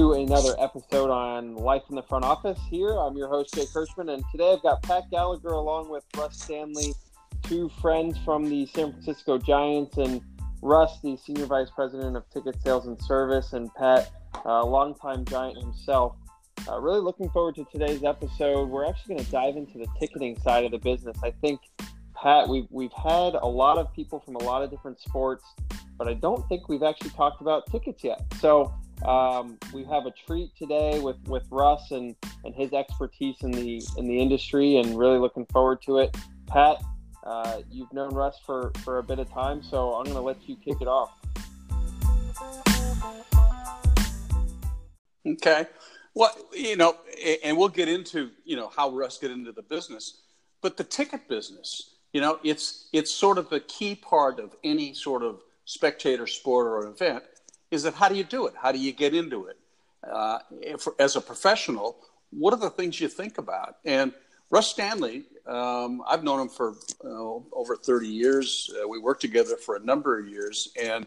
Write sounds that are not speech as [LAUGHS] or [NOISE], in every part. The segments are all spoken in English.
to another episode on Life in the Front Office here. I'm your host, Jay Kirschman, and today I've got Pat Gallagher along with Russ Stanley, two friends from the San Francisco Giants, and Russ, the Senior Vice President of Ticket Sales and Service, and Pat, a longtime Giant himself. Uh, really looking forward to today's episode. We're actually going to dive into the ticketing side of the business. I think, Pat, we've, we've had a lot of people from a lot of different sports, but I don't think we've actually talked about tickets yet. So, um, we have a treat today with, with Russ and, and his expertise in the in the industry, and really looking forward to it. Pat, uh, you've known Russ for, for a bit of time, so I'm going to let you kick it off. Okay. Well, you know, and we'll get into you know how Russ get into the business, but the ticket business, you know, it's it's sort of a key part of any sort of spectator sport or event is that how do you do it? How do you get into it? Uh, if, as a professional, what are the things you think about? And Russ Stanley, um, I've known him for uh, over 30 years. Uh, we worked together for a number of years, and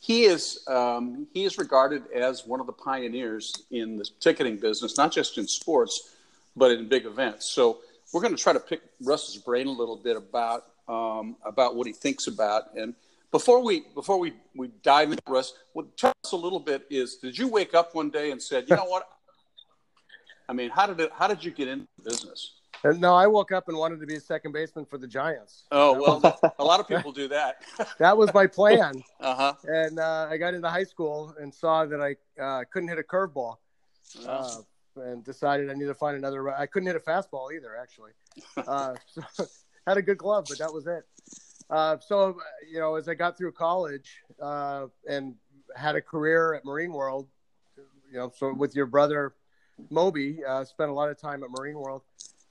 he is um, he is regarded as one of the pioneers in the ticketing business, not just in sports, but in big events. So we're going to try to pick Russ's brain a little bit about um, about what he thinks about and before we before we, we dive into Russ, what tell us a little bit is did you wake up one day and said, you know what? [LAUGHS] I mean, how did it how did you get into business? Uh, no, I woke up and wanted to be a second baseman for the Giants. Oh well, a lot of people [LAUGHS] do that. that was my plan. [LAUGHS] uh-huh. And uh, I got into high school and saw that I uh, couldn't hit a curveball, uh, and decided I needed to find another. I couldn't hit a fastball either, actually. Uh, so had a good glove, but that was it. Uh, so, you know, as I got through college uh, and had a career at Marine World, you know, so with your brother Moby, uh, spent a lot of time at Marine World,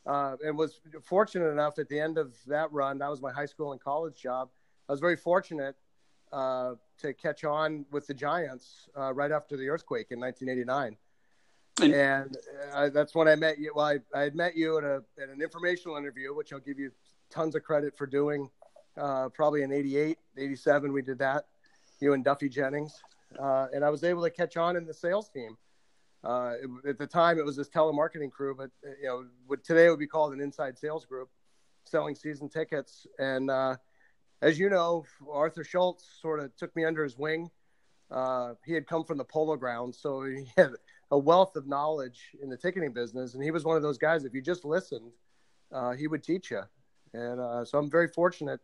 uh, and was fortunate enough at the end of that run. That was my high school and college job. I was very fortunate uh, to catch on with the Giants uh, right after the earthquake in 1989. And, and that's when I met you. Well, I, I had met you at, a, at an informational interview, which I'll give you tons of credit for doing uh, probably in 88, 87, we did that, you and Duffy Jennings. Uh, and I was able to catch on in the sales team. Uh, it, at the time, it was this telemarketing crew, but uh, you know, what today would be called an inside sales group, selling season tickets. And uh, as you know, Arthur Schultz sort of took me under his wing. Uh, he had come from the polo grounds, so he had a wealth of knowledge in the ticketing business. And he was one of those guys. If you just listened, he would teach you. And so I'm very fortunate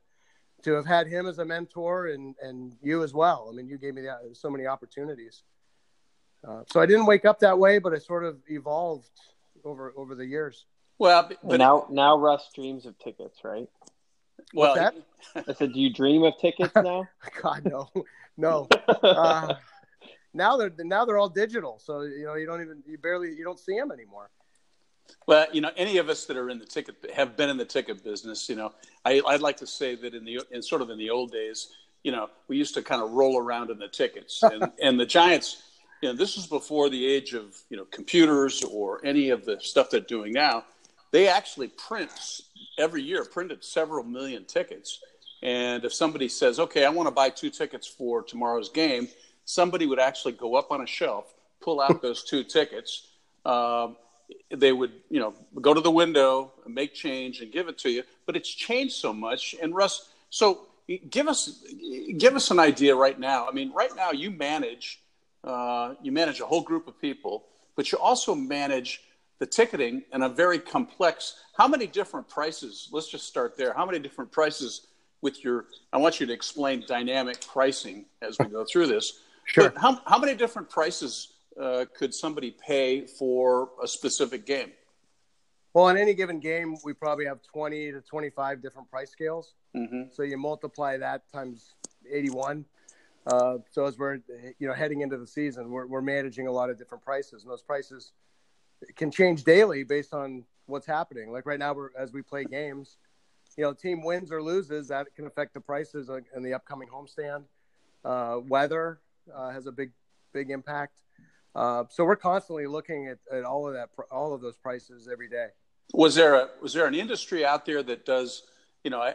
to have had him as a mentor and and you as well. I mean, you gave me that, so many opportunities. Uh, so I didn't wake up that way, but I sort of evolved over over the years. Well, but now now Russ dreams of tickets, right? Well, that? I said, do you dream of tickets [LAUGHS] now? God, no, no. [LAUGHS] Uh, now they're now they're all digital, so you know you don't even you barely you don't see them anymore. Well, you know, any of us that are in the ticket have been in the ticket business. You know, I, would like to say that in the in sort of in the old days, you know, we used to kind of roll around in the tickets, [LAUGHS] and and the Giants. You know, this was before the age of you know computers or any of the stuff they're doing now. They actually print every year, printed several million tickets. And if somebody says, "Okay, I want to buy two tickets for tomorrow's game," somebody would actually go up on a shelf, pull out [LAUGHS] those two tickets. Um, they would you know go to the window and make change and give it to you but it's changed so much. And russ so give us give us an idea right now. I mean right now you manage uh, you manage a whole group of people but you also manage the ticketing and a very complex how many different prices let's just start there. How many different prices with your i want you to explain dynamic pricing as we go through this sure. but how, how many different prices uh, could somebody pay for a specific game? Well, in any given game, we probably have 20 to 25 different price scales. Mm-hmm. So you multiply that times 81. Uh, so as we're you know heading into the season, we're, we're managing a lot of different prices, and those prices can change daily based on what's happening. Like right now, we're, as we play games, you know, team wins or loses, that can affect the prices in the upcoming homestand. Uh, weather uh, has a big big impact. Uh, so we're constantly looking at, at all of that, all of those prices every day. Was there a was there an industry out there that does, you know,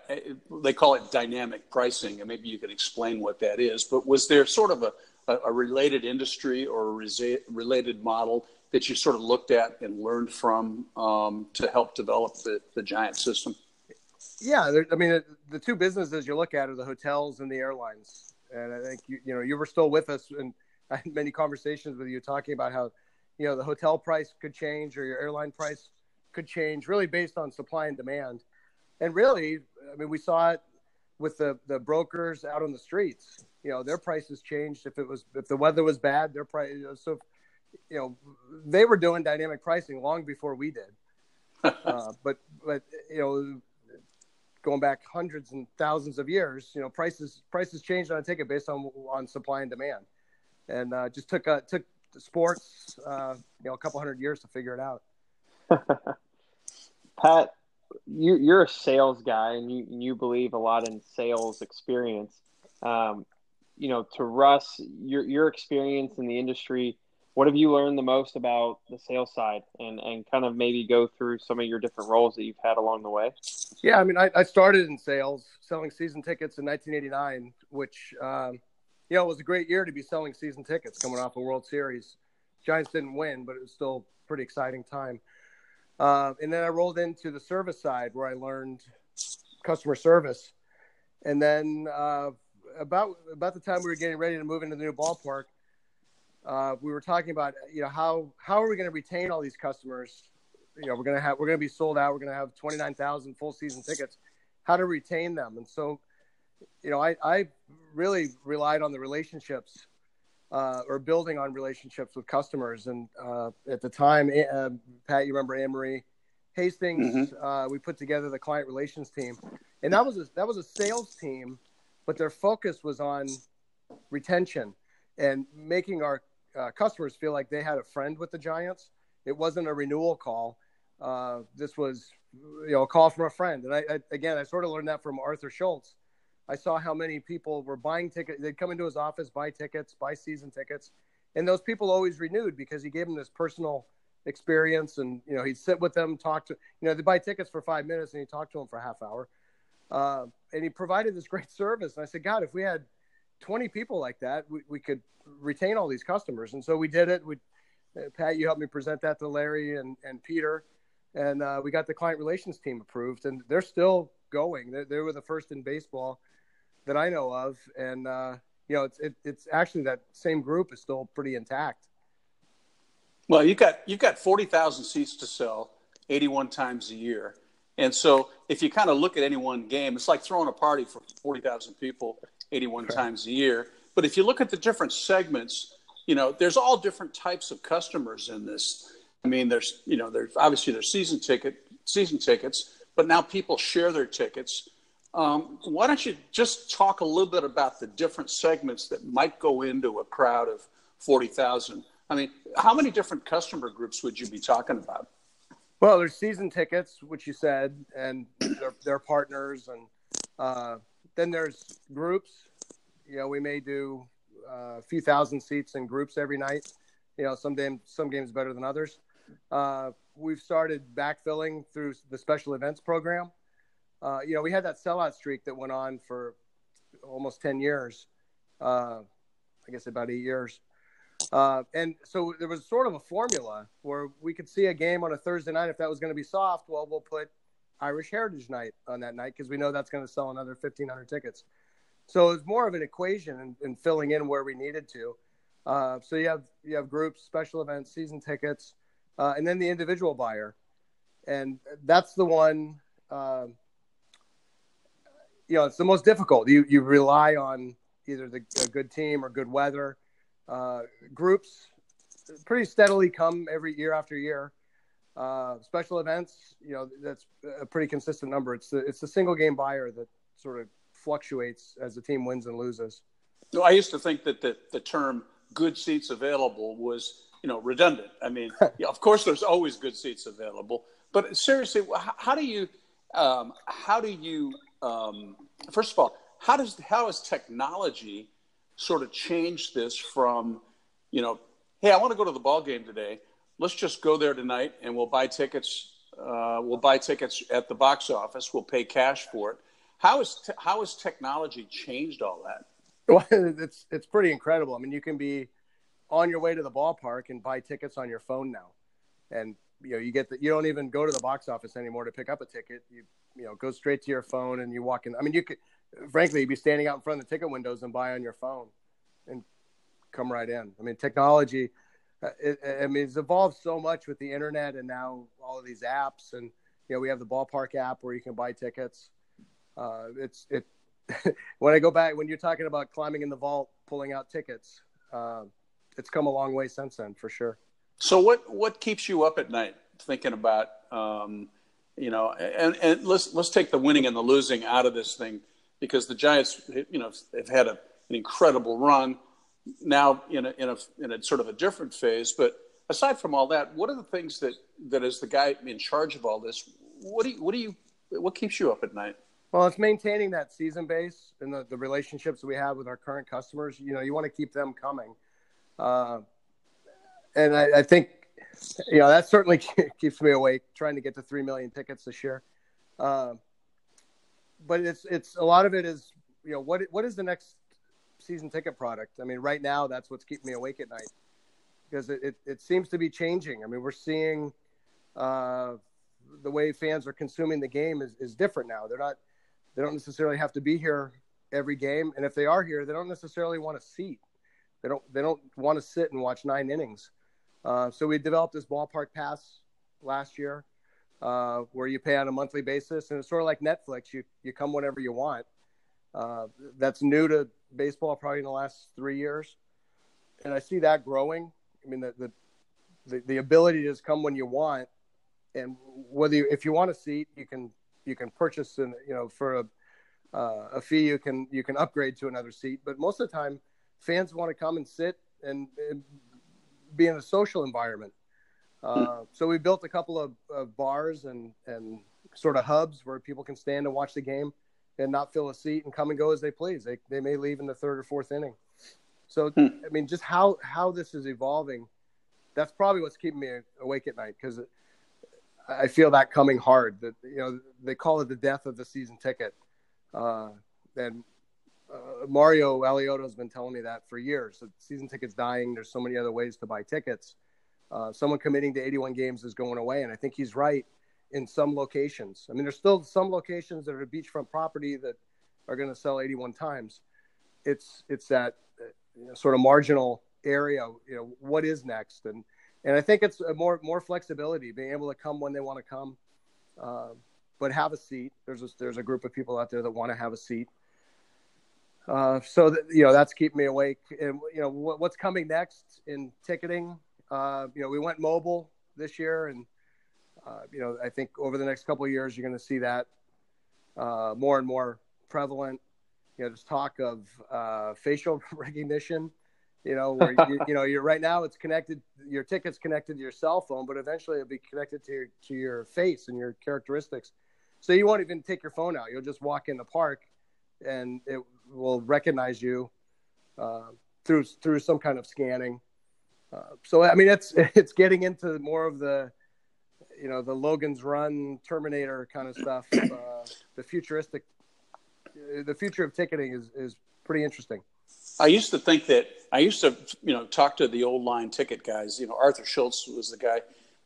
they call it dynamic pricing, and maybe you can explain what that is. But was there sort of a, a, a related industry or a related model that you sort of looked at and learned from um, to help develop the, the giant system? Yeah, there, I mean, the two businesses you look at are the hotels and the airlines. And I think you, you know you were still with us, and I had many conversations with you talking about how you know the hotel price could change or your airline price could change, really based on supply and demand. And really, I mean, we saw it with the the brokers out on the streets. You know, their prices changed if it was if the weather was bad. Their price, you know, so you know, they were doing dynamic pricing long before we did. [LAUGHS] uh, but but you know going back hundreds and thousands of years, you know, prices prices changed on a ticket based on on supply and demand, and uh, just took a, took sports, uh, you know, a couple hundred years to figure it out. [LAUGHS] Pat, you, you're a sales guy, and you you believe a lot in sales experience. Um, you know, to Russ, your your experience in the industry what have you learned the most about the sales side and, and kind of maybe go through some of your different roles that you've had along the way? Yeah, I mean, I, I started in sales, selling season tickets in 1989, which, um, you know, it was a great year to be selling season tickets coming off a World Series. Giants didn't win, but it was still pretty exciting time. Uh, and then I rolled into the service side where I learned customer service. And then uh, about about the time we were getting ready to move into the new ballpark – uh, we were talking about you know how how are we going to retain all these customers you know we're to have we're going to be sold out we're going to have 29000 full season tickets how to retain them and so you know i i really relied on the relationships uh, or building on relationships with customers and uh, at the time uh, pat you remember anne-marie hastings mm-hmm. Uh, we put together the client relations team and that was a, that was a sales team but their focus was on retention and making our uh, customers feel like they had a friend with the Giants. It wasn't a renewal call. Uh, this was, you know, a call from a friend. And I, I, again, I sort of learned that from Arthur Schultz. I saw how many people were buying tickets. They'd come into his office, buy tickets, buy season tickets, and those people always renewed because he gave them this personal experience. And you know, he'd sit with them, talk to, you know, they buy tickets for five minutes, and he talked to them for a half hour. Uh, and he provided this [LAUGHS] great service. And I said, God, if we had 20 people like that, we, we could retain all these customers. And so we did it. We, uh, Pat, you helped me present that to Larry and, and Peter, and uh, we got the client relations team approved, and they're still going. They, they were the first in baseball that I know of, and uh, you know, it's it, it's actually that same group is still pretty intact. Well, you got you've got forty thousand seats to sell, eighty-one times a year, and so if you kind of look at any one game, it's like throwing a party for forty thousand people, eighty-one times a year but if you look at the different segments, you know, there's all different types of customers in this. I mean, there's, you know, there's obviously there's season ticket, season tickets, but now people share their tickets. Um, why don't you just talk a little bit about the different segments that might go into a crowd of 40,000? I mean, how many different customer groups would you be talking about? Well, there's season tickets, which you said, and their, their partners, and uh, then there's groups you know, we may do uh, a few thousand seats in groups every night. You know, some games some games better than others. Uh, we've started backfilling through the special events program. Uh, you know, we had that sellout streak that went on for almost ten years. Uh, I guess about eight years. Uh, and so there was sort of a formula where we could see a game on a Thursday night. If that was going to be soft, well, we'll put Irish Heritage Night on that night because we know that's going to sell another 1,500 tickets. So it was more of an equation and, filling in where we needed to. Uh, so you have you have groups, special events, season tickets, uh, and then the individual buyer, and that's the one. Uh, you know, it's the most difficult. You you rely on either the, a good team or good weather. Uh, groups pretty steadily come every year after year. Uh, special events, you know, that's a pretty consistent number. It's the it's the single game buyer that sort of fluctuates as the team wins and loses. No, I used to think that the, the term good seats available was, you know, redundant. I mean, [LAUGHS] yeah, of course, there's always good seats available, but seriously, how, how do you, um, how do you, um, first of all, how does how has technology sort of changed this from, you know, hey, I want to go to the ball game today. Let's just go there tonight and we'll buy tickets. Uh, we'll buy tickets at the box office. We'll pay cash for it how is te- how has technology changed all that? Well, [LAUGHS] it's it's pretty incredible. I mean, you can be on your way to the ballpark and buy tickets on your phone now, and you know you get the, you don't even go to the box office anymore to pick up a ticket. You you know go straight to your phone and you walk in. I mean, you could frankly you'd be standing out in front of the ticket windows and buy on your phone, and come right in. I mean, technology. uh, It, I mean, it's evolved so much with the internet and now all of these apps, and you know we have the ballpark app where you can buy tickets. Uh, it's it [LAUGHS] when I go back when you're talking about climbing in the vault, pulling out tickets. Uh, it's come a long way since then, for sure. So what what keeps you up at night thinking about um, you know and, and let's let's take the winning and the losing out of this thing because the Giants you know have had a, an incredible run now in a, in a in a sort of a different phase but aside from all that what are the things that that as the guy in charge of all this what do you what do you what keeps you up at night Well, it's maintaining that season base and the, the relationships we have with our current customers. You know, you want to keep them coming. Uh, and I, I think, you know, that certainly [LAUGHS] keeps me awake trying to get to 3 million tickets this year. Uh, but it's, it's a lot of it is, you know, what, what is the next season ticket product? I mean, right now, that's what's keeping me awake at night because it, it, it seems to be changing. I mean, we're seeing uh, the way fans are consuming the game is, is different now. They're not, they don't necessarily have to be here every game, and if they are here, they don't necessarily want a seat. They don't they don't want to sit and watch nine innings. Uh, so we developed this ballpark pass last year, uh, where you pay on a monthly basis, and it's sort of like Netflix. You you come whenever you want. Uh, that's new to baseball, probably in the last three years, and I see that growing. I mean, the the the, the ability to just come when you want, and whether you, if you want a seat, you can you can purchase and you know for a uh, a fee you can you can upgrade to another seat. But most of the time, fans want to come and sit and, and be in a social environment. Uh, so we built a couple of, of, bars and and sort of hubs where people can stand and watch the game and not fill a seat and come and go as they please. They they may leave in the third or fourth inning. So I mean, just how how this is evolving. That's probably what's keeping me awake at night because I feel that coming hard. That you know they call it the death of the season ticket, uh, and uh, Mario Alioto has been telling me that for years. The season tickets dying. There's so many other ways to buy tickets. Uh, someone committing to 81 games is going away, and I think he's right in some locations. I mean, there's still some locations that are a beachfront property that are going to sell 81 times. It's it's that you know, sort of marginal area. You know, what is next? And and I think it's more more flexibility, being able to come when they want to come, uh, but have a seat. There's a, there's a group of people out there that want to have a seat. Uh, so that, you know that's keeping me awake. And you know what, what's coming next in ticketing. Uh, you know we went mobile this year, and uh, you know I think over the next couple of years you're going to see that uh, more and more prevalent. You know, there's talk of uh, facial [LAUGHS] recognition you know where you, you, know you're right now it's connected your ticket's connected to your cell phone but eventually it'll be connected to your to your face and your characteristics so you won't even take your phone out you'll just walk in the park and it will recognize you uh, through through some kind of scanning. Uh, so i mean it's [LAUGHS] it's getting into more of the you know the logan's run terminator kind of stuff. Uh, the futuristic the future of ticketing is is pretty interesting. I used to think that I used to, you know, talk to the old line ticket guys. You know, Arthur Schultz was the guy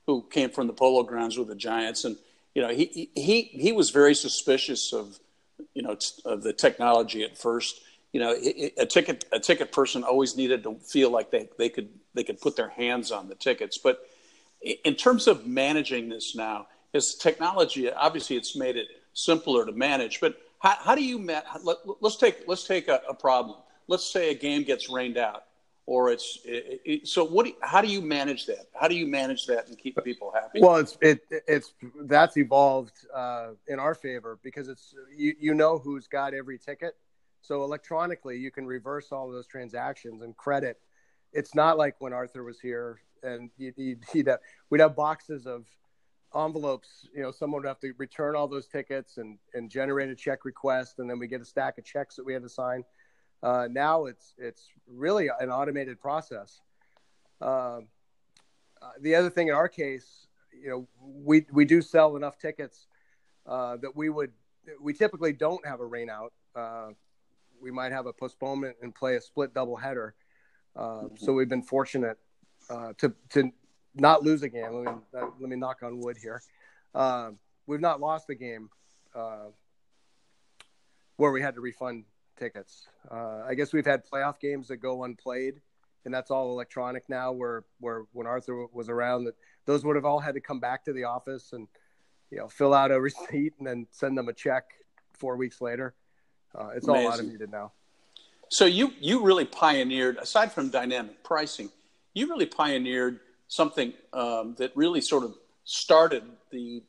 who came from the Polo Grounds with the Giants, and you know, he he he was very suspicious of, you know, of uh, the technology at first. You know, a ticket a ticket person always needed to feel like they they could they could put their hands on the tickets. But in terms of managing this now, is technology obviously it's made it simpler to manage. But how, how do you let, us take let's take a, a problem let's say a game gets rained out or it's it, it, so what do you, how do you manage that? How do you manage that and keep people happy? Well it's it it's that's evolved uh, in our favor because it's you, you know who's got every ticket. So electronically you can reverse all those transactions and credit. It's not like when arthur was here and you, you, would have, we'd have boxes of envelopes you know someone would have to return all those tickets and and generate a check request and then we get a stack of checks that we had to sign uh, now it's it's really an automated process. Uh, uh, the other thing in our case, you know, we we do sell enough tickets uh, that we would we typically don't have a rain out. Uh, we might have a postponement and play a split doubleheader. Uh, mm-hmm. So we've been fortunate uh, to to not lose a game. Let me let me knock on wood here. Uh, we've not lost a game uh, where we had to refund tickets. Uh, I guess we've had playoff games that go unplayed, and that's all electronic now. Where where when Arthur was around, that those would have all had to come back to the office and you know fill out a [LAUGHS] receipt and then send them a check four weeks later. Uh, it's Amazing. all automated now. So you you really pioneered, aside from dynamic pricing, you really pioneered something um, that really sort of started the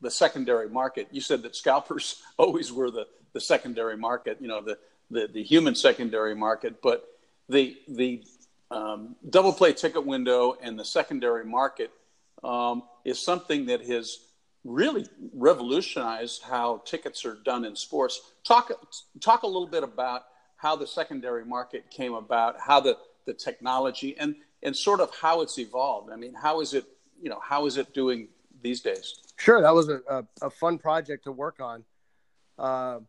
the secondary market. You said that scalpers [LAUGHS] always were the, the secondary market, you know, the, the, the human secondary market, but the the um, double play ticket window and the secondary market um, is something that has really revolutionized how tickets are done in sports. Talk talk a little bit about how the secondary market came about, how the the technology and and sort of how it's evolved. I mean, how is it you know how is it doing these days? Sure, that was a, a, a fun project to work on. Uh,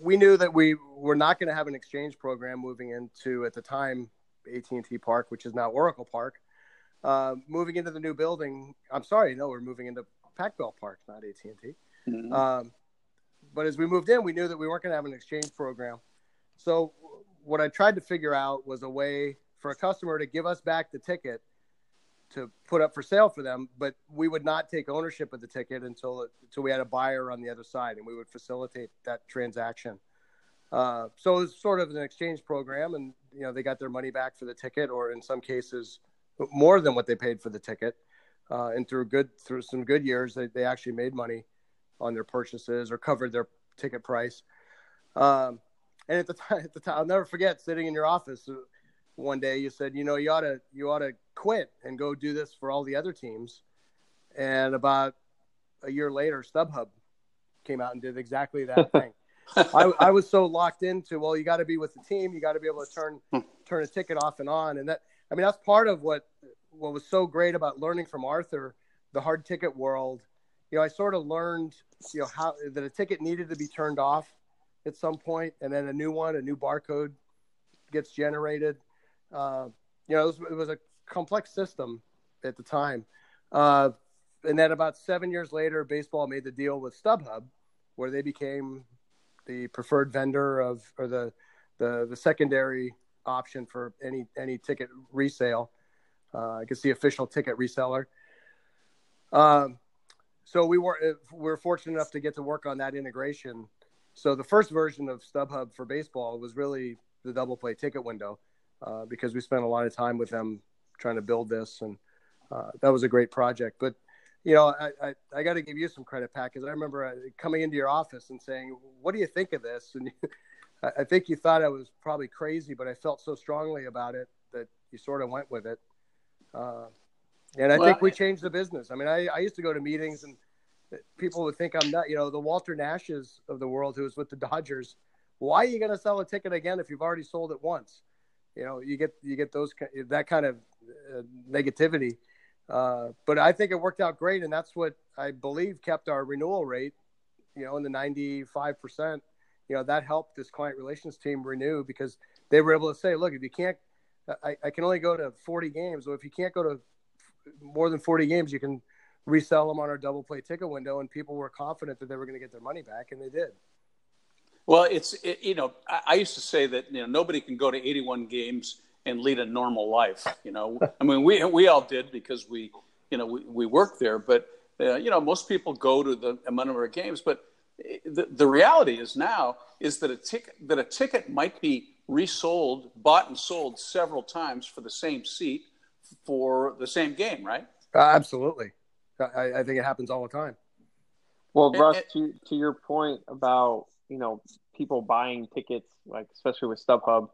we knew that we were not going to have an exchange program moving into at the time AT&T Park, which is now Oracle Park. Uh, moving into the new building, I'm sorry, no, we're moving into Pac-Bell Park, not AT&T. Mm-hmm. Um, but as we moved in, we knew that we weren't going to have an exchange program. So what I tried to figure out was a way for a customer to give us back the ticket to put up for sale for them, but we would not take ownership of the ticket until until we had a buyer on the other side, and we would facilitate that transaction. Uh, so it was sort of an exchange program, and you know they got their money back for the ticket, or in some cases, more than what they paid for the ticket. Uh, and through good through some good years, they, they actually made money on their purchases or covered their ticket price. Um, and at the time, [LAUGHS] at the time, I'll never forget sitting in your office one day. You said, you know, you ought to you ought to quit and go do this for all the other teams. And about a year later, StubHub came out and did exactly that [LAUGHS] thing. I, I, was so locked into well, you got to be with the team, you got to be able to turn hmm. turn a ticket off and on, and that I mean that's part of what what was so great about learning from Arthur, the hard ticket world. You know, I sort of learned you know how that a ticket needed to be turned off at some point, and then a new one, a new barcode gets generated. Uh, you know, it was, it was, a complex system at the time. Uh, and then about seven years later, baseball made the deal with StubHub, where they became the preferred vendor of or the the, the secondary option for any any ticket resale. Uh, I guess the official ticket reseller. Um, so we were uh, we are fortunate enough to get to work on that integration. So the first version of StubHub for baseball was really the double play ticket window uh, because we spent a lot of time with them trying to build this, and uh, that was a great project. But you know, I I, I got to give you some credit, Pat, because I remember uh, coming into your office and saying, "What do you think of this?" And [LAUGHS] you, I think you thought I was probably crazy, but I felt so strongly about it that you sort of went with it. Uh, and I well, think we changed the business. I mean, I, I used to go to meetings and people would think I'm not, you know, the Walter Nashes of the world who was with the Dodgers. Why are you going to sell a ticket again if you've already sold it once? You know, you get you get those that kind of uh, negativity. Uh, but I think it worked out great, and that's what I believe kept our renewal rate, you know, in the 95 percent. You know, that helped this client relations team renew because they were able to say, look, if you can't, I, I can only go to 40 games. So if you can't go to more than 40 games, you can resell them on our double play ticket window, and people were confident that they were going to get their money back, and they did. Well, it's it, you know I, I, used to say that you know nobody can go to 81 games and lead a normal life. You know, I mean we we all did because we you know we, we worked there, but uh, you know most people go to the a number of games, but the, the reality is now is that a ticket that a ticket might be resold, bought and sold several times for the same seat for the same game, right? Uh, absolutely, I, I, think it happens all the time. Well, Russ, and, to to your point about you know people buying tickets, like especially with StubHub,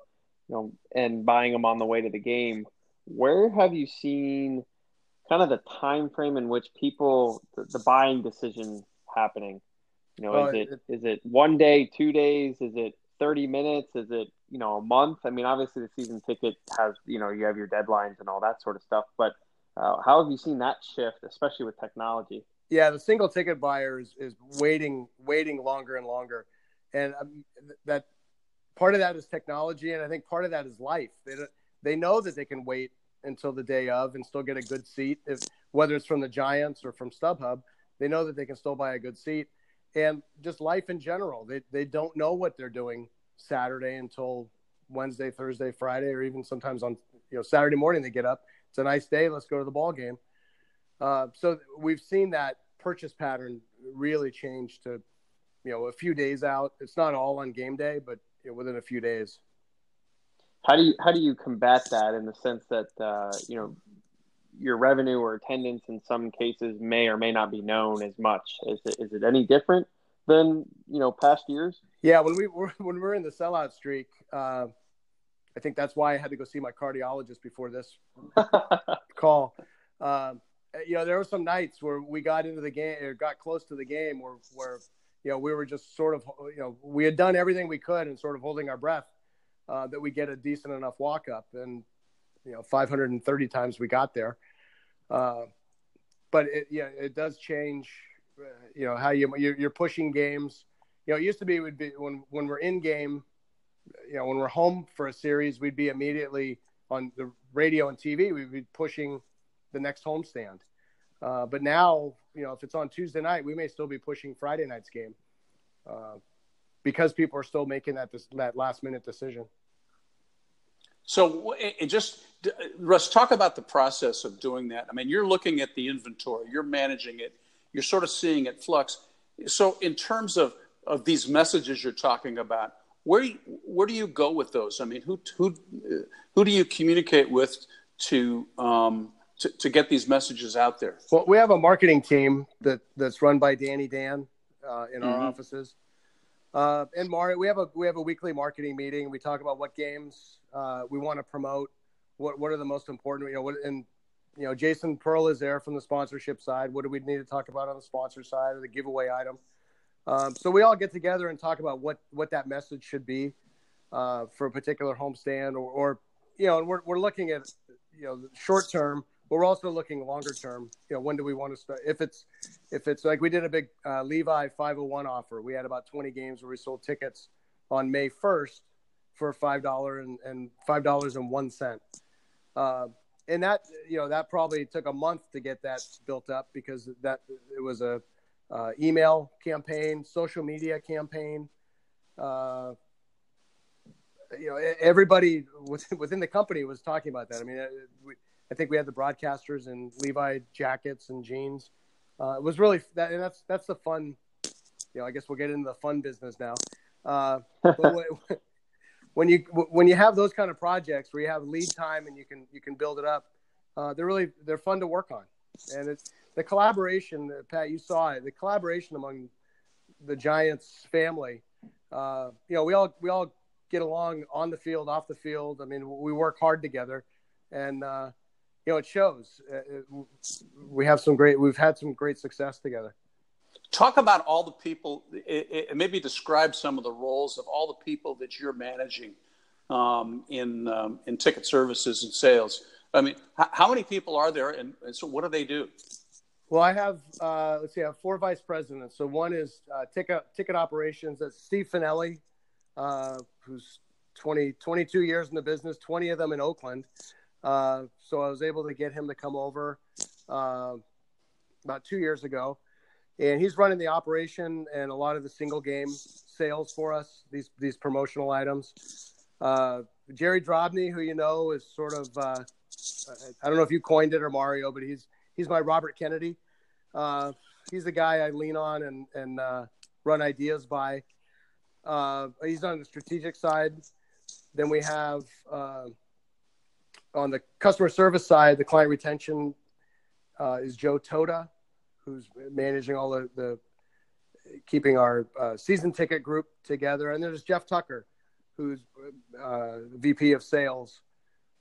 you know, and buying them on the way to the game. Where have you seen kind of the time frame in which people the, the buying decision happening? You know, well, is it, it is it one day, two days? Is it thirty minutes? Is it you know a month? I mean, obviously the season ticket has you know you have your deadlines and all that sort of stuff, but uh, how have you seen that shift, especially with technology? Yeah, the single ticket buyer is, is waiting, waiting longer and longer and um, that part of that is technology, and I think part of that is life. They they know that they can wait until the day of and still get a good seat, if whether it's from the Giants or from StubHub. They know that they can still buy a good seat, and just life in general. They they don't know what they're doing Saturday until Wednesday, Thursday, Friday, or even sometimes on you know Saturday morning they get up. It's a nice day. Let's go to the ball game. Uh, so we've seen that purchase pattern really change to you know a few days out. It's not all on game day, but you know, within a few days. How do you how do you combat that in the sense that uh, you know your revenue or attendance in some cases may or may not be known as much? Is it, is it any different than you know past years? Yeah, when we were when we were in the sellout streak, uh, I think that's why I had to go see my cardiologist before this [LAUGHS] call. Um, you know, there were some nights where we got into the game or got close to the game where where you know, we were just sort of, you know, we had done everything we could and sort of holding our breath uh, that we get a decent enough walk up. And, you know, 530 times we got there. Uh, but it, yeah, it does change, uh, you know, how you, you're, you're, pushing games. You know, it used to be, would be when, when we're in game, you know, when we're home for a series, we'd be immediately on the radio and TV, we'd be pushing the next homestand. Uh, but now, you know, if it's on Tuesday night, we may still be pushing Friday night's game uh, because people are still making that that last minute decision. So, it just Russ, talk about the process of doing that. I mean, you're looking at the inventory, you're managing it, you're sort of seeing it flux. So, in terms of of these messages you're talking about, where where do you go with those? I mean, who who who do you communicate with to um, to, to get these messages out there? Well, we have a marketing team that that's run by Danny Dann uh, in our mm-hmm. offices. Uh, and Mario, we have a we have a weekly marketing meeting. We talk about what games uh, we want to promote, what what are the most important, you know, what, and you know, Jason Pearl is there from the sponsorship side. What do we need to talk about on the sponsor side or the giveaway item? Um, so we all get together and talk about what what that message should be uh, for a particular homestand, or, or you know, and we're we're looking at you know the short term we're also looking longer term. You know, when do we want to start? If it's if it's like we did a big uh, Levi 501 offer, we had about 20 games where we sold tickets on May 1st for five dollar and, five dollars and one cent. Uh, and that you know that probably took a month to get that built up because that it was a uh, email campaign, social media campaign. Uh, you know, everybody within the company was talking about that. I mean, we, I think we had the broadcasters in Levi jackets and jeans. Uh, it was really that, and that's that's the fun. You know, I guess we'll get into the fun business now. Uh, [LAUGHS] when you when you have those kind of projects where you have lead time and you can you can build it up, uh, they're really they're fun to work on, and it's the collaboration. Pat, you saw it. The collaboration among the Giants family. Uh, you know, we all we all get along on the field, off the field. I mean, we work hard together, and uh, you know, it shows. Uh, we have some great. We've had some great success together. Talk about all the people. It, maybe describe some of the roles of all the people that you're managing um, in um, in ticket services and sales. I mean, h- how many people are there, and, and, so what do they do? Well, I have uh, let's see, I have four vice presidents. So one is uh, ticket ticket operations. That's Steve Finelli, uh, who's 20, 22 years in the business, 20 of them in Oakland. Uh, so I was able to get him to come over uh, about two years ago, and he's running the operation and a lot of the single game sales for us. These these promotional items. Uh, Jerry Drobny, who you know is sort of uh, I don't know if you coined it or Mario, but he's he's my Robert Kennedy. Uh, he's the guy I lean on and and run ideas by. he's on the strategic side. Then we have on the customer service side, the client retention uh, is Joe Toda, who's managing all the, the keeping our uh, season ticket group together. And there's Jeff Tucker, who's uh, VP of sales,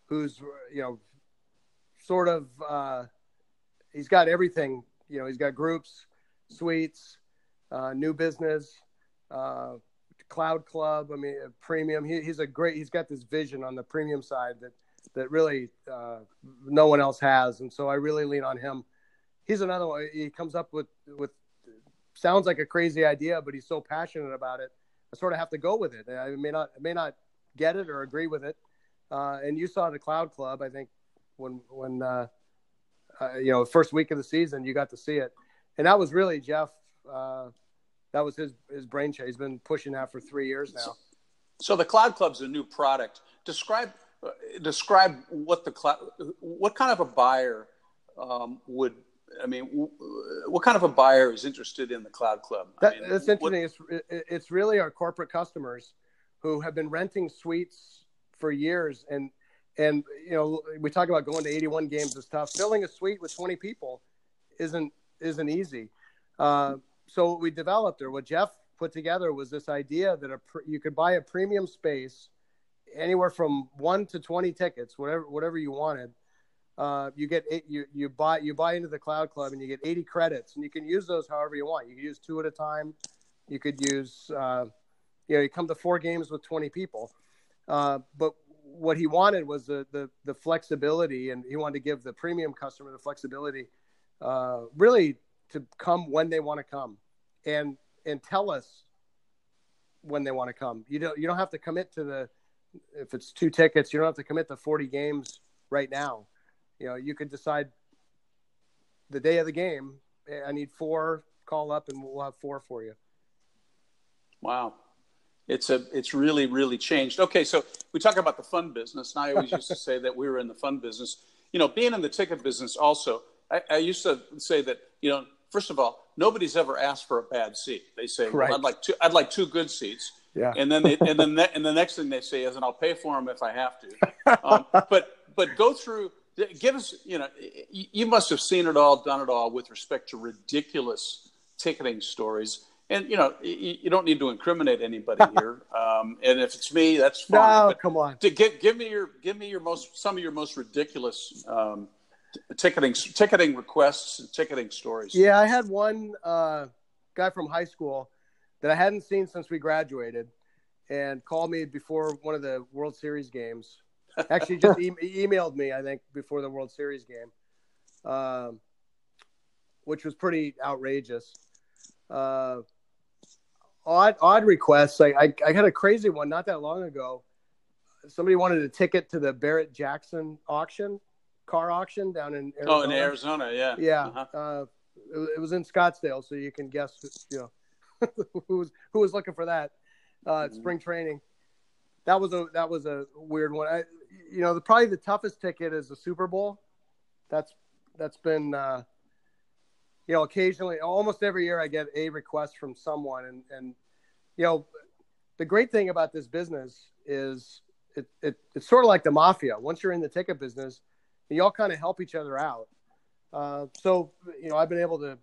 who's, you know, sort of, uh, he's got everything, you know, he's got groups, suites, uh, new business, uh, cloud club. I mean, premium. He, he's a great, he's got this vision on the premium side that that really uh, no one else has, and so I really lean on him. He's another one. He comes up with with sounds like a crazy idea, but he's so passionate about it I sort of have to go with it. I may not may not get it or agree with it. Uh, and you saw the Cloud Club, I think, when when uh, uh, you know first week of the season, you got to see it, and that was really Jeff. Uh, that was his his brainchild. He's been pushing that for three years now. So, so the Cloud Club's a new product. Describe describe what the cloud, what kind of a buyer um, would I mean, what kind of a buyer is interested in the Cloud Club? That, I mean, that's interesting. What... It's, it's really our corporate customers who have been renting suites for years, and and you know we talk about going to 81 games is tough. Filling a suite with 20 people isn't isn't easy. Uh, so what we developed, or what Jeff put together, was this idea that a you could buy a premium space anywhere from one to 20 tickets, whatever whatever you wanted uh, you get eight, you you buy you buy into the cloud club and you get 80 credits and you can use those however you want. You can use two at a time. You could use uh, you know you come to four games with 20 people. Uh, but what he wanted was the, the the flexibility and he wanted to give the premium customer the flexibility uh, really to come when they want to come and and tell us when they want to come. You don't you don't have to commit to the if it's two tickets you don't have to commit to 40 games right now you know, you could decide the day of the game. I need four. Call up, and we'll have four for you. Wow, it's a it's really really changed. Okay, so we talk about the fun business, and I always used to [LAUGHS] say that we were in the fun business. You know, being in the ticket business also, I, I used to say that you know, first of all, nobody's ever asked for a bad seat. They say, right. well, "I'd like two, I'd like two good seats." Yeah. And then they, and then and the next thing they say is, "And I'll pay for them if I have to." [LAUGHS] Um, but but go through give us you know you must have seen it all done it all with respect to ridiculous ticketing stories. And you know you, don't need to incriminate anybody [LAUGHS] here. Um, and if it's me that's fine. No come on. to give, give me your give me your most some of your most ridiculous um, ticketing ticketing requests and ticketing stories. Yeah i had one uh, guy from high school that i hadn't seen since we graduated and called me before one of the world series games Actually, just [LAUGHS] e- emailed me, I think, before the World Series game, um, which was pretty outrageous. Uh, odd, odd requests. I, I, I had a crazy one not that long ago. Somebody wanted a ticket to the Barrett Jackson auction, car auction down in Arizona. Oh, in Arizona, yeah, yeah. Uh-huh. Uh, it, it, was in Scottsdale, so you can guess, you know, [LAUGHS] who was who was looking for that uh, mm-hmm. spring training that was a that was a weird one. I, you know, the, probably the toughest ticket is the Super Bowl. That's that's been uh, you know occasionally, almost every year, I get a request from someone, and and you know, the great thing about this business is it, it it's sort of like the mafia. Once you're in the ticket business, you all kind of help each other out. Uh, so you know, I've been able to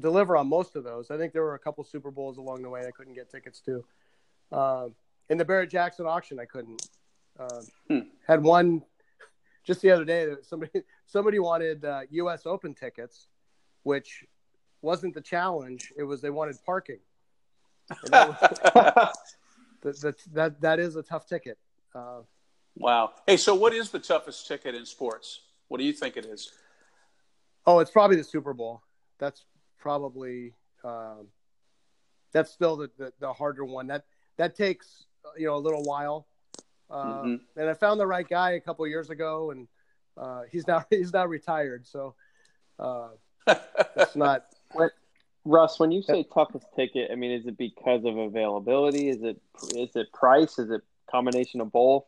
deliver on most of those. I think there were a couple Super Bowls along the way I couldn't get tickets to. Uh, in the Barrett Jackson auction, I couldn't. Uh, hmm. Had one just the other day. That somebody [LAUGHS] somebody wanted uh, U.S. Open tickets, which wasn't the challenge. It was they wanted parking. That, was, [LAUGHS] that, that, that that is a tough ticket. Uh, wow. Hey, so what is the toughest ticket in sports? What do you think it is? Oh, it's probably the Super Bowl. That's probably um, that's still the, the, the harder one. That that takes you know a little while. Uh, mm-hmm. And I found the right guy a couple years ago, and uh, he's now [LAUGHS] he's now retired. So uh, it's [LAUGHS] not. What, Russ, when you say toughest ticket, I mean, is it because of availability? Is it is it price? Is it combination of both?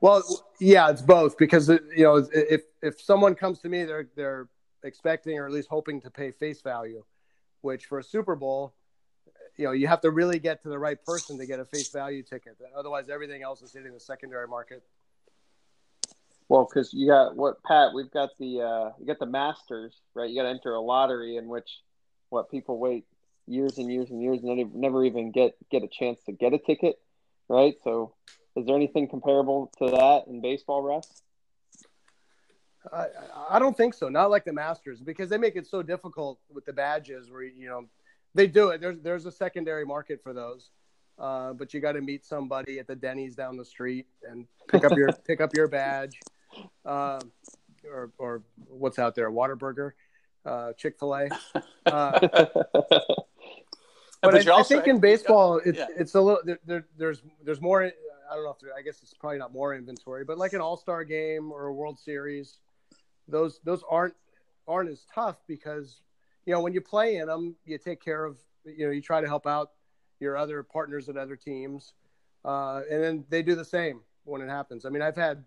Well, yeah, it's both because you know if if someone comes to me, they're they're expecting or at least hoping to pay face value, which for a Super Bowl you know you have to really get to the right person to get a face value ticket. Otherwise, everything else is hitting the secondary market. Well, because you got what Pat, we've got the uh, you got the Masters, right? You got to enter a lottery in which what people wait years and years and years and never, even get get a chance to get a ticket, right? So, is there anything comparable to that in baseball, Russ? I, I don't think so. Not like the Masters because they make it so difficult with the badges, where you know they do it. There's there's a secondary market for those, uh, but you got to meet somebody at the Denny's down the street and pick up your [LAUGHS] pick up your badge, uh, or or what's out there, Whataburger, uh, Chick Fil A. Uh, [LAUGHS] but I, also, I, think in baseball, it's yeah. it's a little there, there, There's there's more. I don't know if there, I guess it's probably not more inventory, but like an All Star game or a World Series, those those aren't aren't as tough because you know when you play in them, you take care of you know you try to help out your other partners at other teams, uh, and then they do the same when it happens. I mean, I've had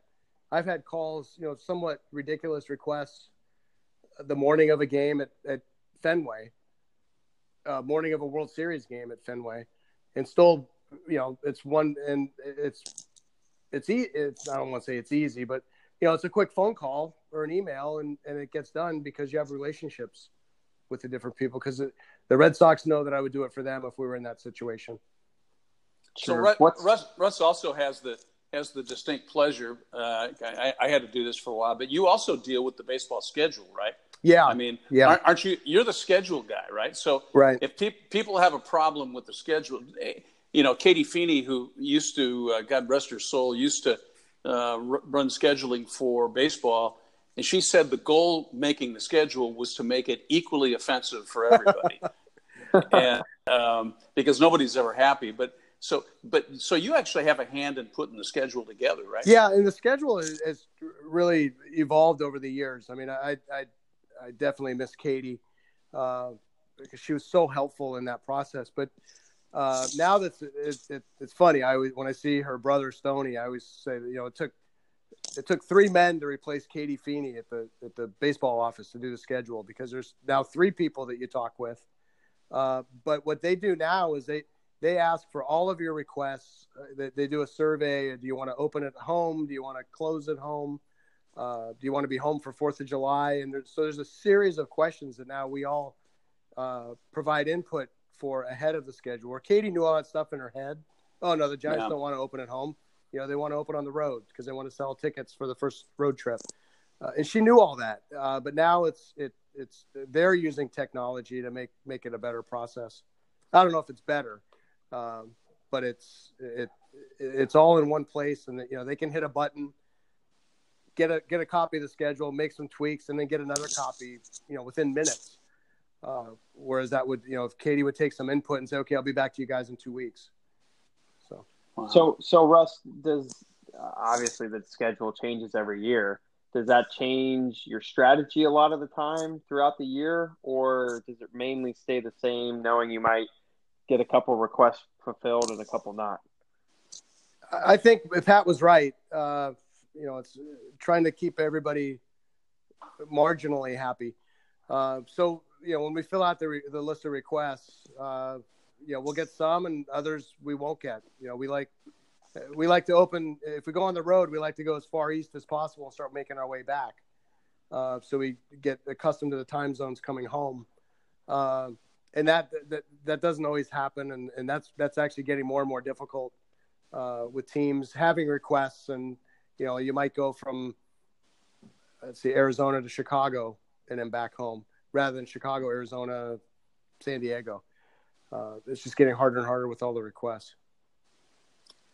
I've had calls, you know, somewhat ridiculous requests the morning of a game at, at Fenway, uh, morning of a World Series game at Fenway, and still, you know, it's one and it's it's it's I don't want to say it's easy, but you know, it's a quick phone call or an email, and and it gets done because you have relationships with the different people. Because the Red Sox know that I would do it for them if we were in that situation. Sure. So Russ, Russ also has the has the distinct pleasure. Uh, I, I, had to do this for a while, but you also deal with the baseball schedule, right? Yeah. I mean, yeah. Aren't, aren't you? You're the schedule guy, right? So, right. If pe- people have a problem with the schedule, eh, you know, Katy Feeney, who used to, uh, God rest her soul, used to uh, r- run scheduling for baseball, and she said the goal making the schedule was to make it equally offensive for everybody, [LAUGHS] and um, because nobody's ever happy, but so, but so you actually have a hand in putting the schedule together, right? Yeah, and the schedule has really evolved over the years. I mean, I I, I definitely miss Katy uh, because she was so helpful in that process. But uh, now that's it, it, it's funny. I always, when I see her brother Stony, I always say that you know it took it took three men to replace Katy Feeney at the at the baseball office to do the schedule because there's now three people that you talk with. Uh, but what they do now is they they ask for all of your requests. Uh, they, they, do a survey. Do you want to open at home? Do you want to close at home? Uh, do you want to be home for Fourth of July? And there's, so there's a series of questions that now we all uh, provide input for ahead of the schedule. Where Katy knew all that stuff in her head. Oh no, the Giants yeah. don't want to open at home. You know, they want to open on the road because they want to sell tickets for the first road trip. Uh, and she knew all that. Uh, but now it's it it's they're using technology to make make it a better process. I don't know if it's better, um, but it's it it's all in one place, and you know they can hit a button, get a get a copy of the schedule, make some tweaks, and then get another copy, you know, within minutes. Uh, whereas that would, you know, if Katy would take some input and say, "Okay, I'll be back to you guys in two weeks." So, so, so Russ, does uh, obviously the schedule changes every year. Does that change your strategy a lot of the time throughout the year, or does it mainly stay the same, knowing you might get a couple requests fulfilled and a couple not. I think if Pat was right, uh, you know, it's trying to keep everybody marginally happy. Uh, so, you know, when we fill out the, re- the list of requests, uh, you know, we'll get some and others we won't get. You know, we like we like to open if we go on the road, we like to go as far east as possible and start making our way back. Uh, so we get accustomed to the time zones coming home. Uh, and that that that doesn't always happen, and and that's that's actually getting more and more difficult uh, with teams having requests, and you know you might go from let's see Arizona to Chicago and then back home rather than Chicago, Arizona, San Diego. Uh, it's just getting harder and harder with all the requests.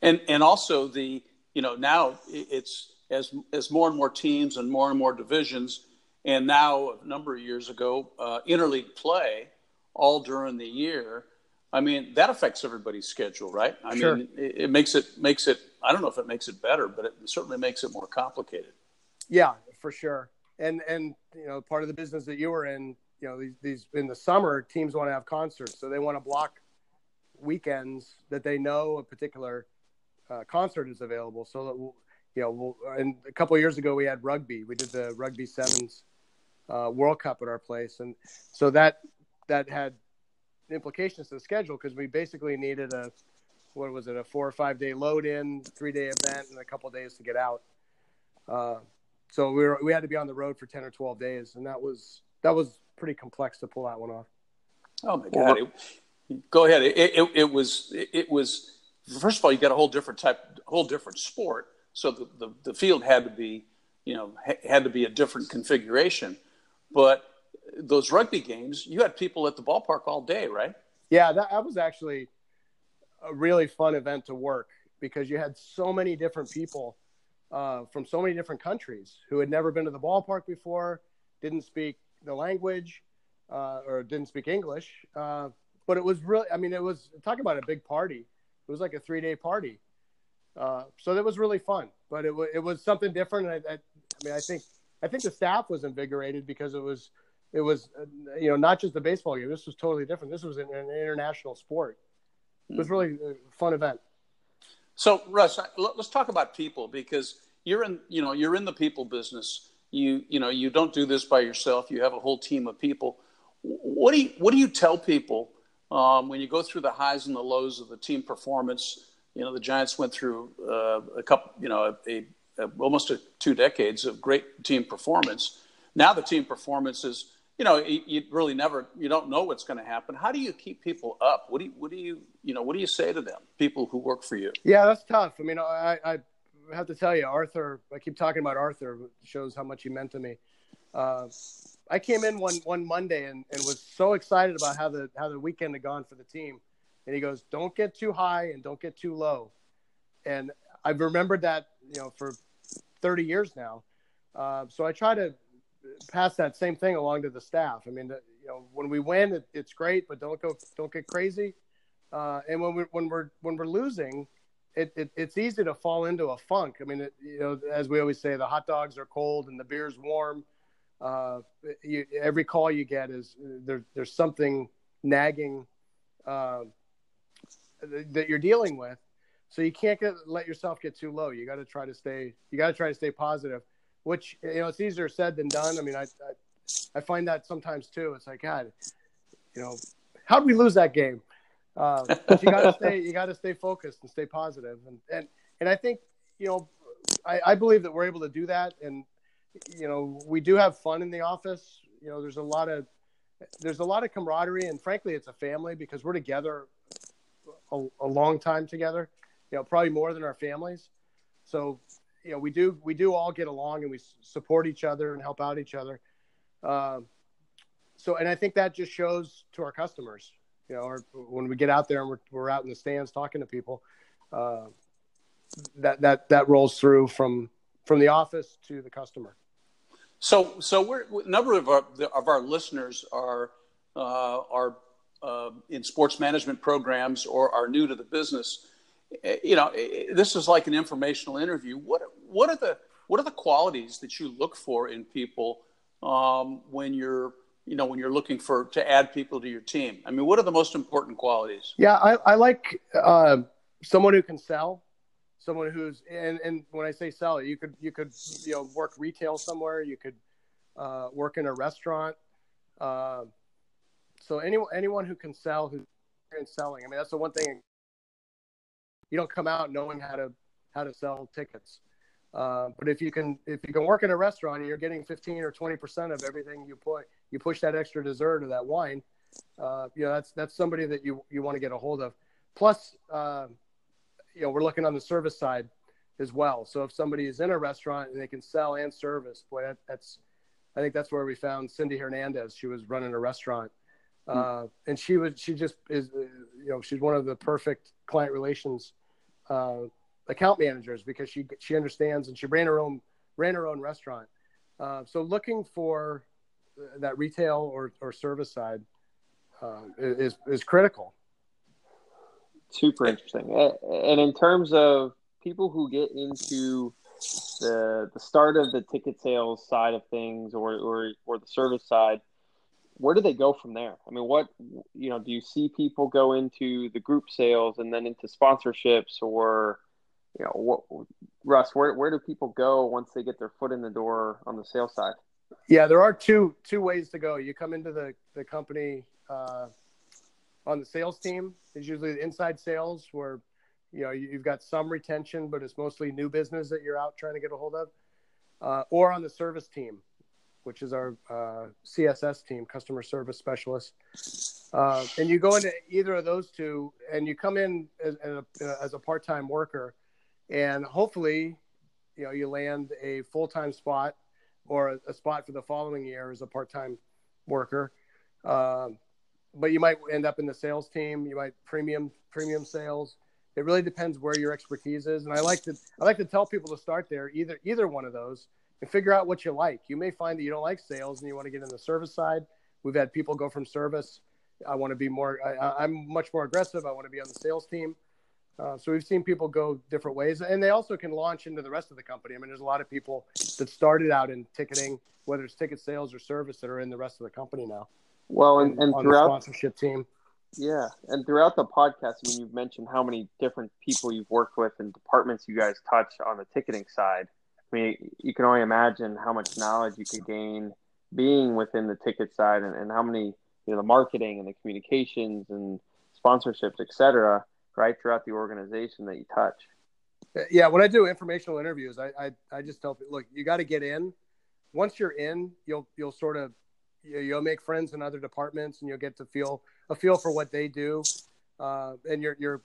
And and also the you know now it's as as more and more teams and more and more divisions, and now a number of years ago, uh, interleague play all during the year, I mean that affects everybody's schedule, right? I sure. mean, it, it, makes it makes it. I don't know if it makes it better, but it certainly makes it more complicated. Yeah, for sure. And and you know, part of the business that you were in, you know, these, these in the summer teams want to have concerts, so they want to block weekends that they know a particular uh, concert is available. So that we'll, you know, we'll, and a couple years ago we had rugby. We did the rugby sevens uh, World Cup at our place, and so that that had implications to the schedule because we basically needed a what was it a four or five day load in, three day event, and a couple days to get out. Uh, so we were we had to be on the road for ten or twelve days, and that was that was pretty complex to pull that one off. Oh my god! It, go ahead. It, it, it was it was first of all you got a whole different type, whole different sport. So the, the, the field had to be you know had to be a different configuration, but those rugby games, you had people at the ballpark all day, right? Yeah, that, that was actually a really fun event to work because you had so many different people uh, from so many different countries who had never been to the ballpark before, didn't speak the language, uh, or didn't speak English, uh, but it was really, I mean, it was talking about a big party. It was like a three day party. Uh, so that was really fun, but it, w- it was something different. And I, I, I mean, I think, I think the staff was invigorated because it was, it was, uh, you know, not just the baseball game. This was totally different. This was an, an international sport. It was really a fun event. So, Russ, let's talk about people because you're in, you know, you're in the people business. You, you know, you don't do this by yourself. You have a whole team of people. What do you, what do you tell people um, when you go through the highs and the lows of the team performance? You know, the Giants went through uh, a couple, you know, a, a, almost a, two decades of great team performance. Now the team performance is you know, you, you, really never, you don't know what's going to happen. How do you keep people up? What do you, what do you, you know, what do you say to them, people who work for you? Yeah, that's tough. I mean, I, I have to tell you, Arthur, I keep talking about Arthur, shows how much he meant to me. Uh, I came in one, one Monday and, and was so excited about how the, how the weekend had gone for the team. And he goes, don't get too high and don't get too low. And I've remembered that, you know, for 30 years now. Uh, so I try to pass that same thing along to the staff. I mean, you know, when we win, it, it's great, but don't go, don't get crazy. Uh, and when we when we're when we're losing, it, it, it's easy to fall into a funk. I mean, it, you know, as we always say, the hot dogs are cold and the beer's warm. Uh, you, every call you get is there, there's something nagging uh, that you're dealing with. So you can't get, let yourself get too low. You got to try to stay. You got to try to stay positive which you know it's easier said than done. I mean, I, I, I find that sometimes too. It's like God, you know, how did we lose that game? Uh, [LAUGHS] but you got to stay, you got to stay focused and stay positive, and and and I think you know, I, I believe that we're able to do that, and you know, we do have fun in the office. You know, there's a lot of there's a lot of camaraderie, and frankly, it's a family because we're together a, a long time together. You know, probably more than our families. So you know we do we do all get along and we support each other and help out each other. Um, so and I think that just shows to our customers, you know, or when we get out there and we're we're out in the stands talking to people, uh, that that that rolls through from from the office to the customer. So so we're a number of our of our listeners are uh, are uh, in sports management programs or are new to the business you know, this is like an informational interview. What what are the what are the qualities that you look for in people um, when you're you know when you're looking for to add people to your team? I mean, what are the most important qualities? Yeah, I, I like uh, someone who can sell, someone who's and and when I say sell, you could you could you know work retail somewhere, you could uh, work in a restaurant. Uh, so anyone anyone who can sell who's in selling. I mean, that's the one thing you don't come out knowing how to how to sell tickets. Uh, but if you can if you can work in a restaurant and you're getting 15 or 20 percent of everything you put you push that extra dessert or that wine, uh, you know that's that's somebody that you you want to get a hold of. Plus, uh, you know we're looking on the service side as well. So if somebody is in a restaurant and they can sell and service, boy, that, that's I think that's where we found Cindy Hernandez. She was running a restaurant, uh, and she was she just is you know she's one of the perfect client relations uh, account managers because she she understands and she ran her own ran her own restaurant. Uh, so looking for that retail or, or service side uh, is is critical. Super interesting. And in terms of people who get into the the start of the ticket sales side of things or or, or the service side, where do they go from there? I mean, what you know, do you see people go into the group sales and then into sponsorships, or you know, what Russ? Where where do people go once they get their foot in the door on the sales side? Yeah, there are two two ways to go. You come into the the company uh, on the sales team. Is usually the inside sales where you know you've got some retention, but it's mostly new business that you're out trying to get a hold of, uh, or on the service team which is our uh, CSS team, customer service specialist. Uh, and you go into either of those two, and you come in as, as a, as a part-time worker, and hopefully, you know, you land a full-time spot or a, a spot for the following year as a part-time worker. Um, but you might end up in the sales team. You might premium premium sales. It really depends where your expertise is, and I like to I like to tell people to start there either either one of those and figure out what you like. You may find that you don't like sales and you want to get in the service side. We've had people go from service I want to be more. I, am much more aggressive. I want to be on the sales team. Uh, so we've seen people go different ways, and they also can launch into the rest of the company. I mean, there's a lot of people that started out in ticketing, whether it's ticket sales or service, that are in the rest of the company now. Well, and, and, throughout the sponsorship team. Yeah, and throughout the podcast, I mean, you've mentioned how many different people you've worked with and departments you guys touch on the ticketing side. I mean, you can only imagine how much knowledge you could gain being within the ticket side, and, and how many you know the marketing and the communications and sponsorships, et cetera, right throughout the organization that you touch. Yeah, when I do informational interviews, I I, I just tell people, look, you got to get in. Once you're in, you'll you'll sort of you'll make friends in other departments, and you'll get to feel a feel for what they do. Uh, and you're you're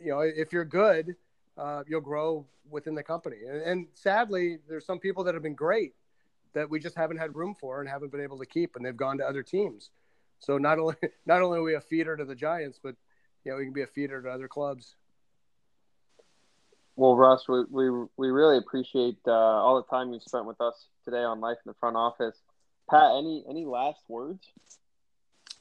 you know if you're good, uh, you'll grow within the company. And, and sadly, there's some people that have been great that we just haven't had room for and haven't been able to keep, and they've gone to other teams. So not only [LAUGHS] not only are we a feeder to the Giants, but you know we can be a feeder to other clubs. Well, Russ, we we, we really appreciate uh, all the time you spent with us today on Life in the Front Office. Pat, any any last words?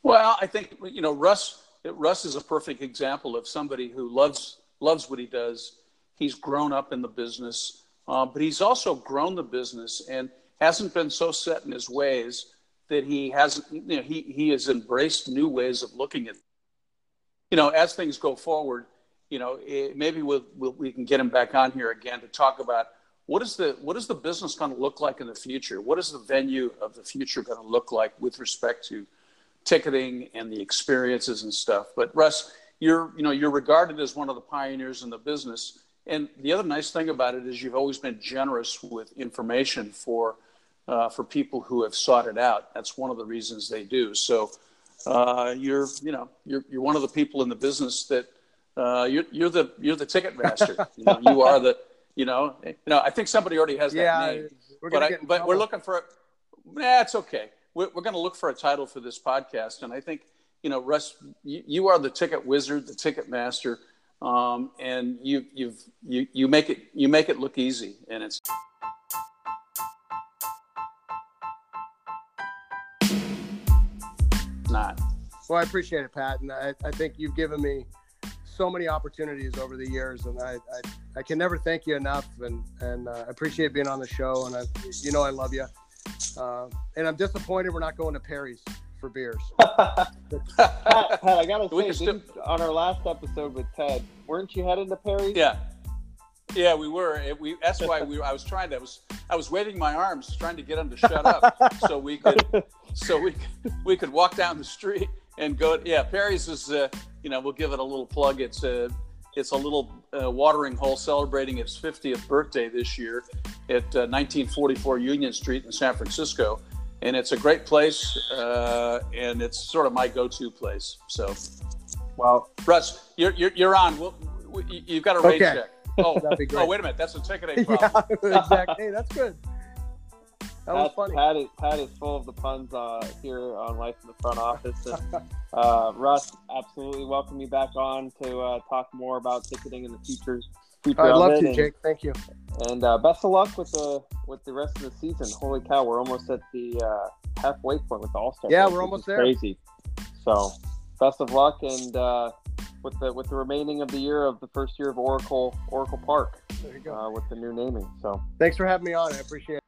Well, I think you know Russ. Russ is a perfect example of somebody who loves loves what he does. He's grown up in the business, uh, but he's also grown the business and hasn't been so set in his ways that he hasn't. You know, he he has embraced new ways of looking at. You know, as things go forward, you know, it, maybe we'll, we'll, we can get him back on here again to talk about what is the what is the business going to look like in the future? What is the venue of the future going to look like with respect to ticketing and the experiences and stuff? But Russ, you're you know you're regarded as one of the pioneers in the business. And the other nice thing about it is you've always been generous with information for uh, for people who have sought it out. That's one of the reasons they do. So uh, you're you know you're you're one of the people in the business that uh, you're you're the you're the ticket master. [LAUGHS] you know you are the you know, you know, I think somebody already has that yeah, name. We're but I, but we're looking for. Nah, it's okay. We're, we're going to look for a title for this podcast, and I think you know, Russ, you, you are the ticket wizard, the ticket master, um, and you you've you you make it you make it look easy, and it's. Not. Well, I appreciate it, Pat, and I, I think you've given me so many opportunities over the years, and I, I, I can never thank you enough. And and uh, appreciate being on the show. And I, you know, I love you. Uh, and I'm disappointed we're not going to Perry's for beers. [LAUGHS] Pat, Pat, I gotta say, still... on our last episode with Ted, weren't you headed to Perry's? Yeah, yeah, we were. It, we that's why we. I was trying to. I was I was waving my arms, trying to get him to shut up, [LAUGHS] so we could so we we could walk down the street and go. Yeah, Perry's is. Uh, you know, we'll give it a little plug. It's a it's a little uh, watering hole celebrating its 50th birthday this year at uh, 1944 Union Street in San Francisco, and it's a great place, uh, and it's sort of my go-to place. So, well, Russ, you're you're, you're on. We'll, we, you've got a rate okay. check. Oh, [LAUGHS] oh, wait a minute, that's a [LAUGHS] problem. yeah, exactly. Hey, that's good. That was Pat, funny. Pat is, Pat is full of the puns uh, here on Life in the Front Office. And, [LAUGHS] uh, Russ, absolutely welcome you back on to uh, talk more about ticketing in the future. future I'd love to, and, Jake. Thank you. And uh, best of luck with the with the rest of the season. Holy cow, we're almost at the uh, halfway point with the All Star. Yeah, we're almost there. Crazy. So, best of luck, and uh, with the with the remaining of the year of the first year of Oracle Oracle Park. There you go. with the new naming. So, thanks for having me on. I appreciate it.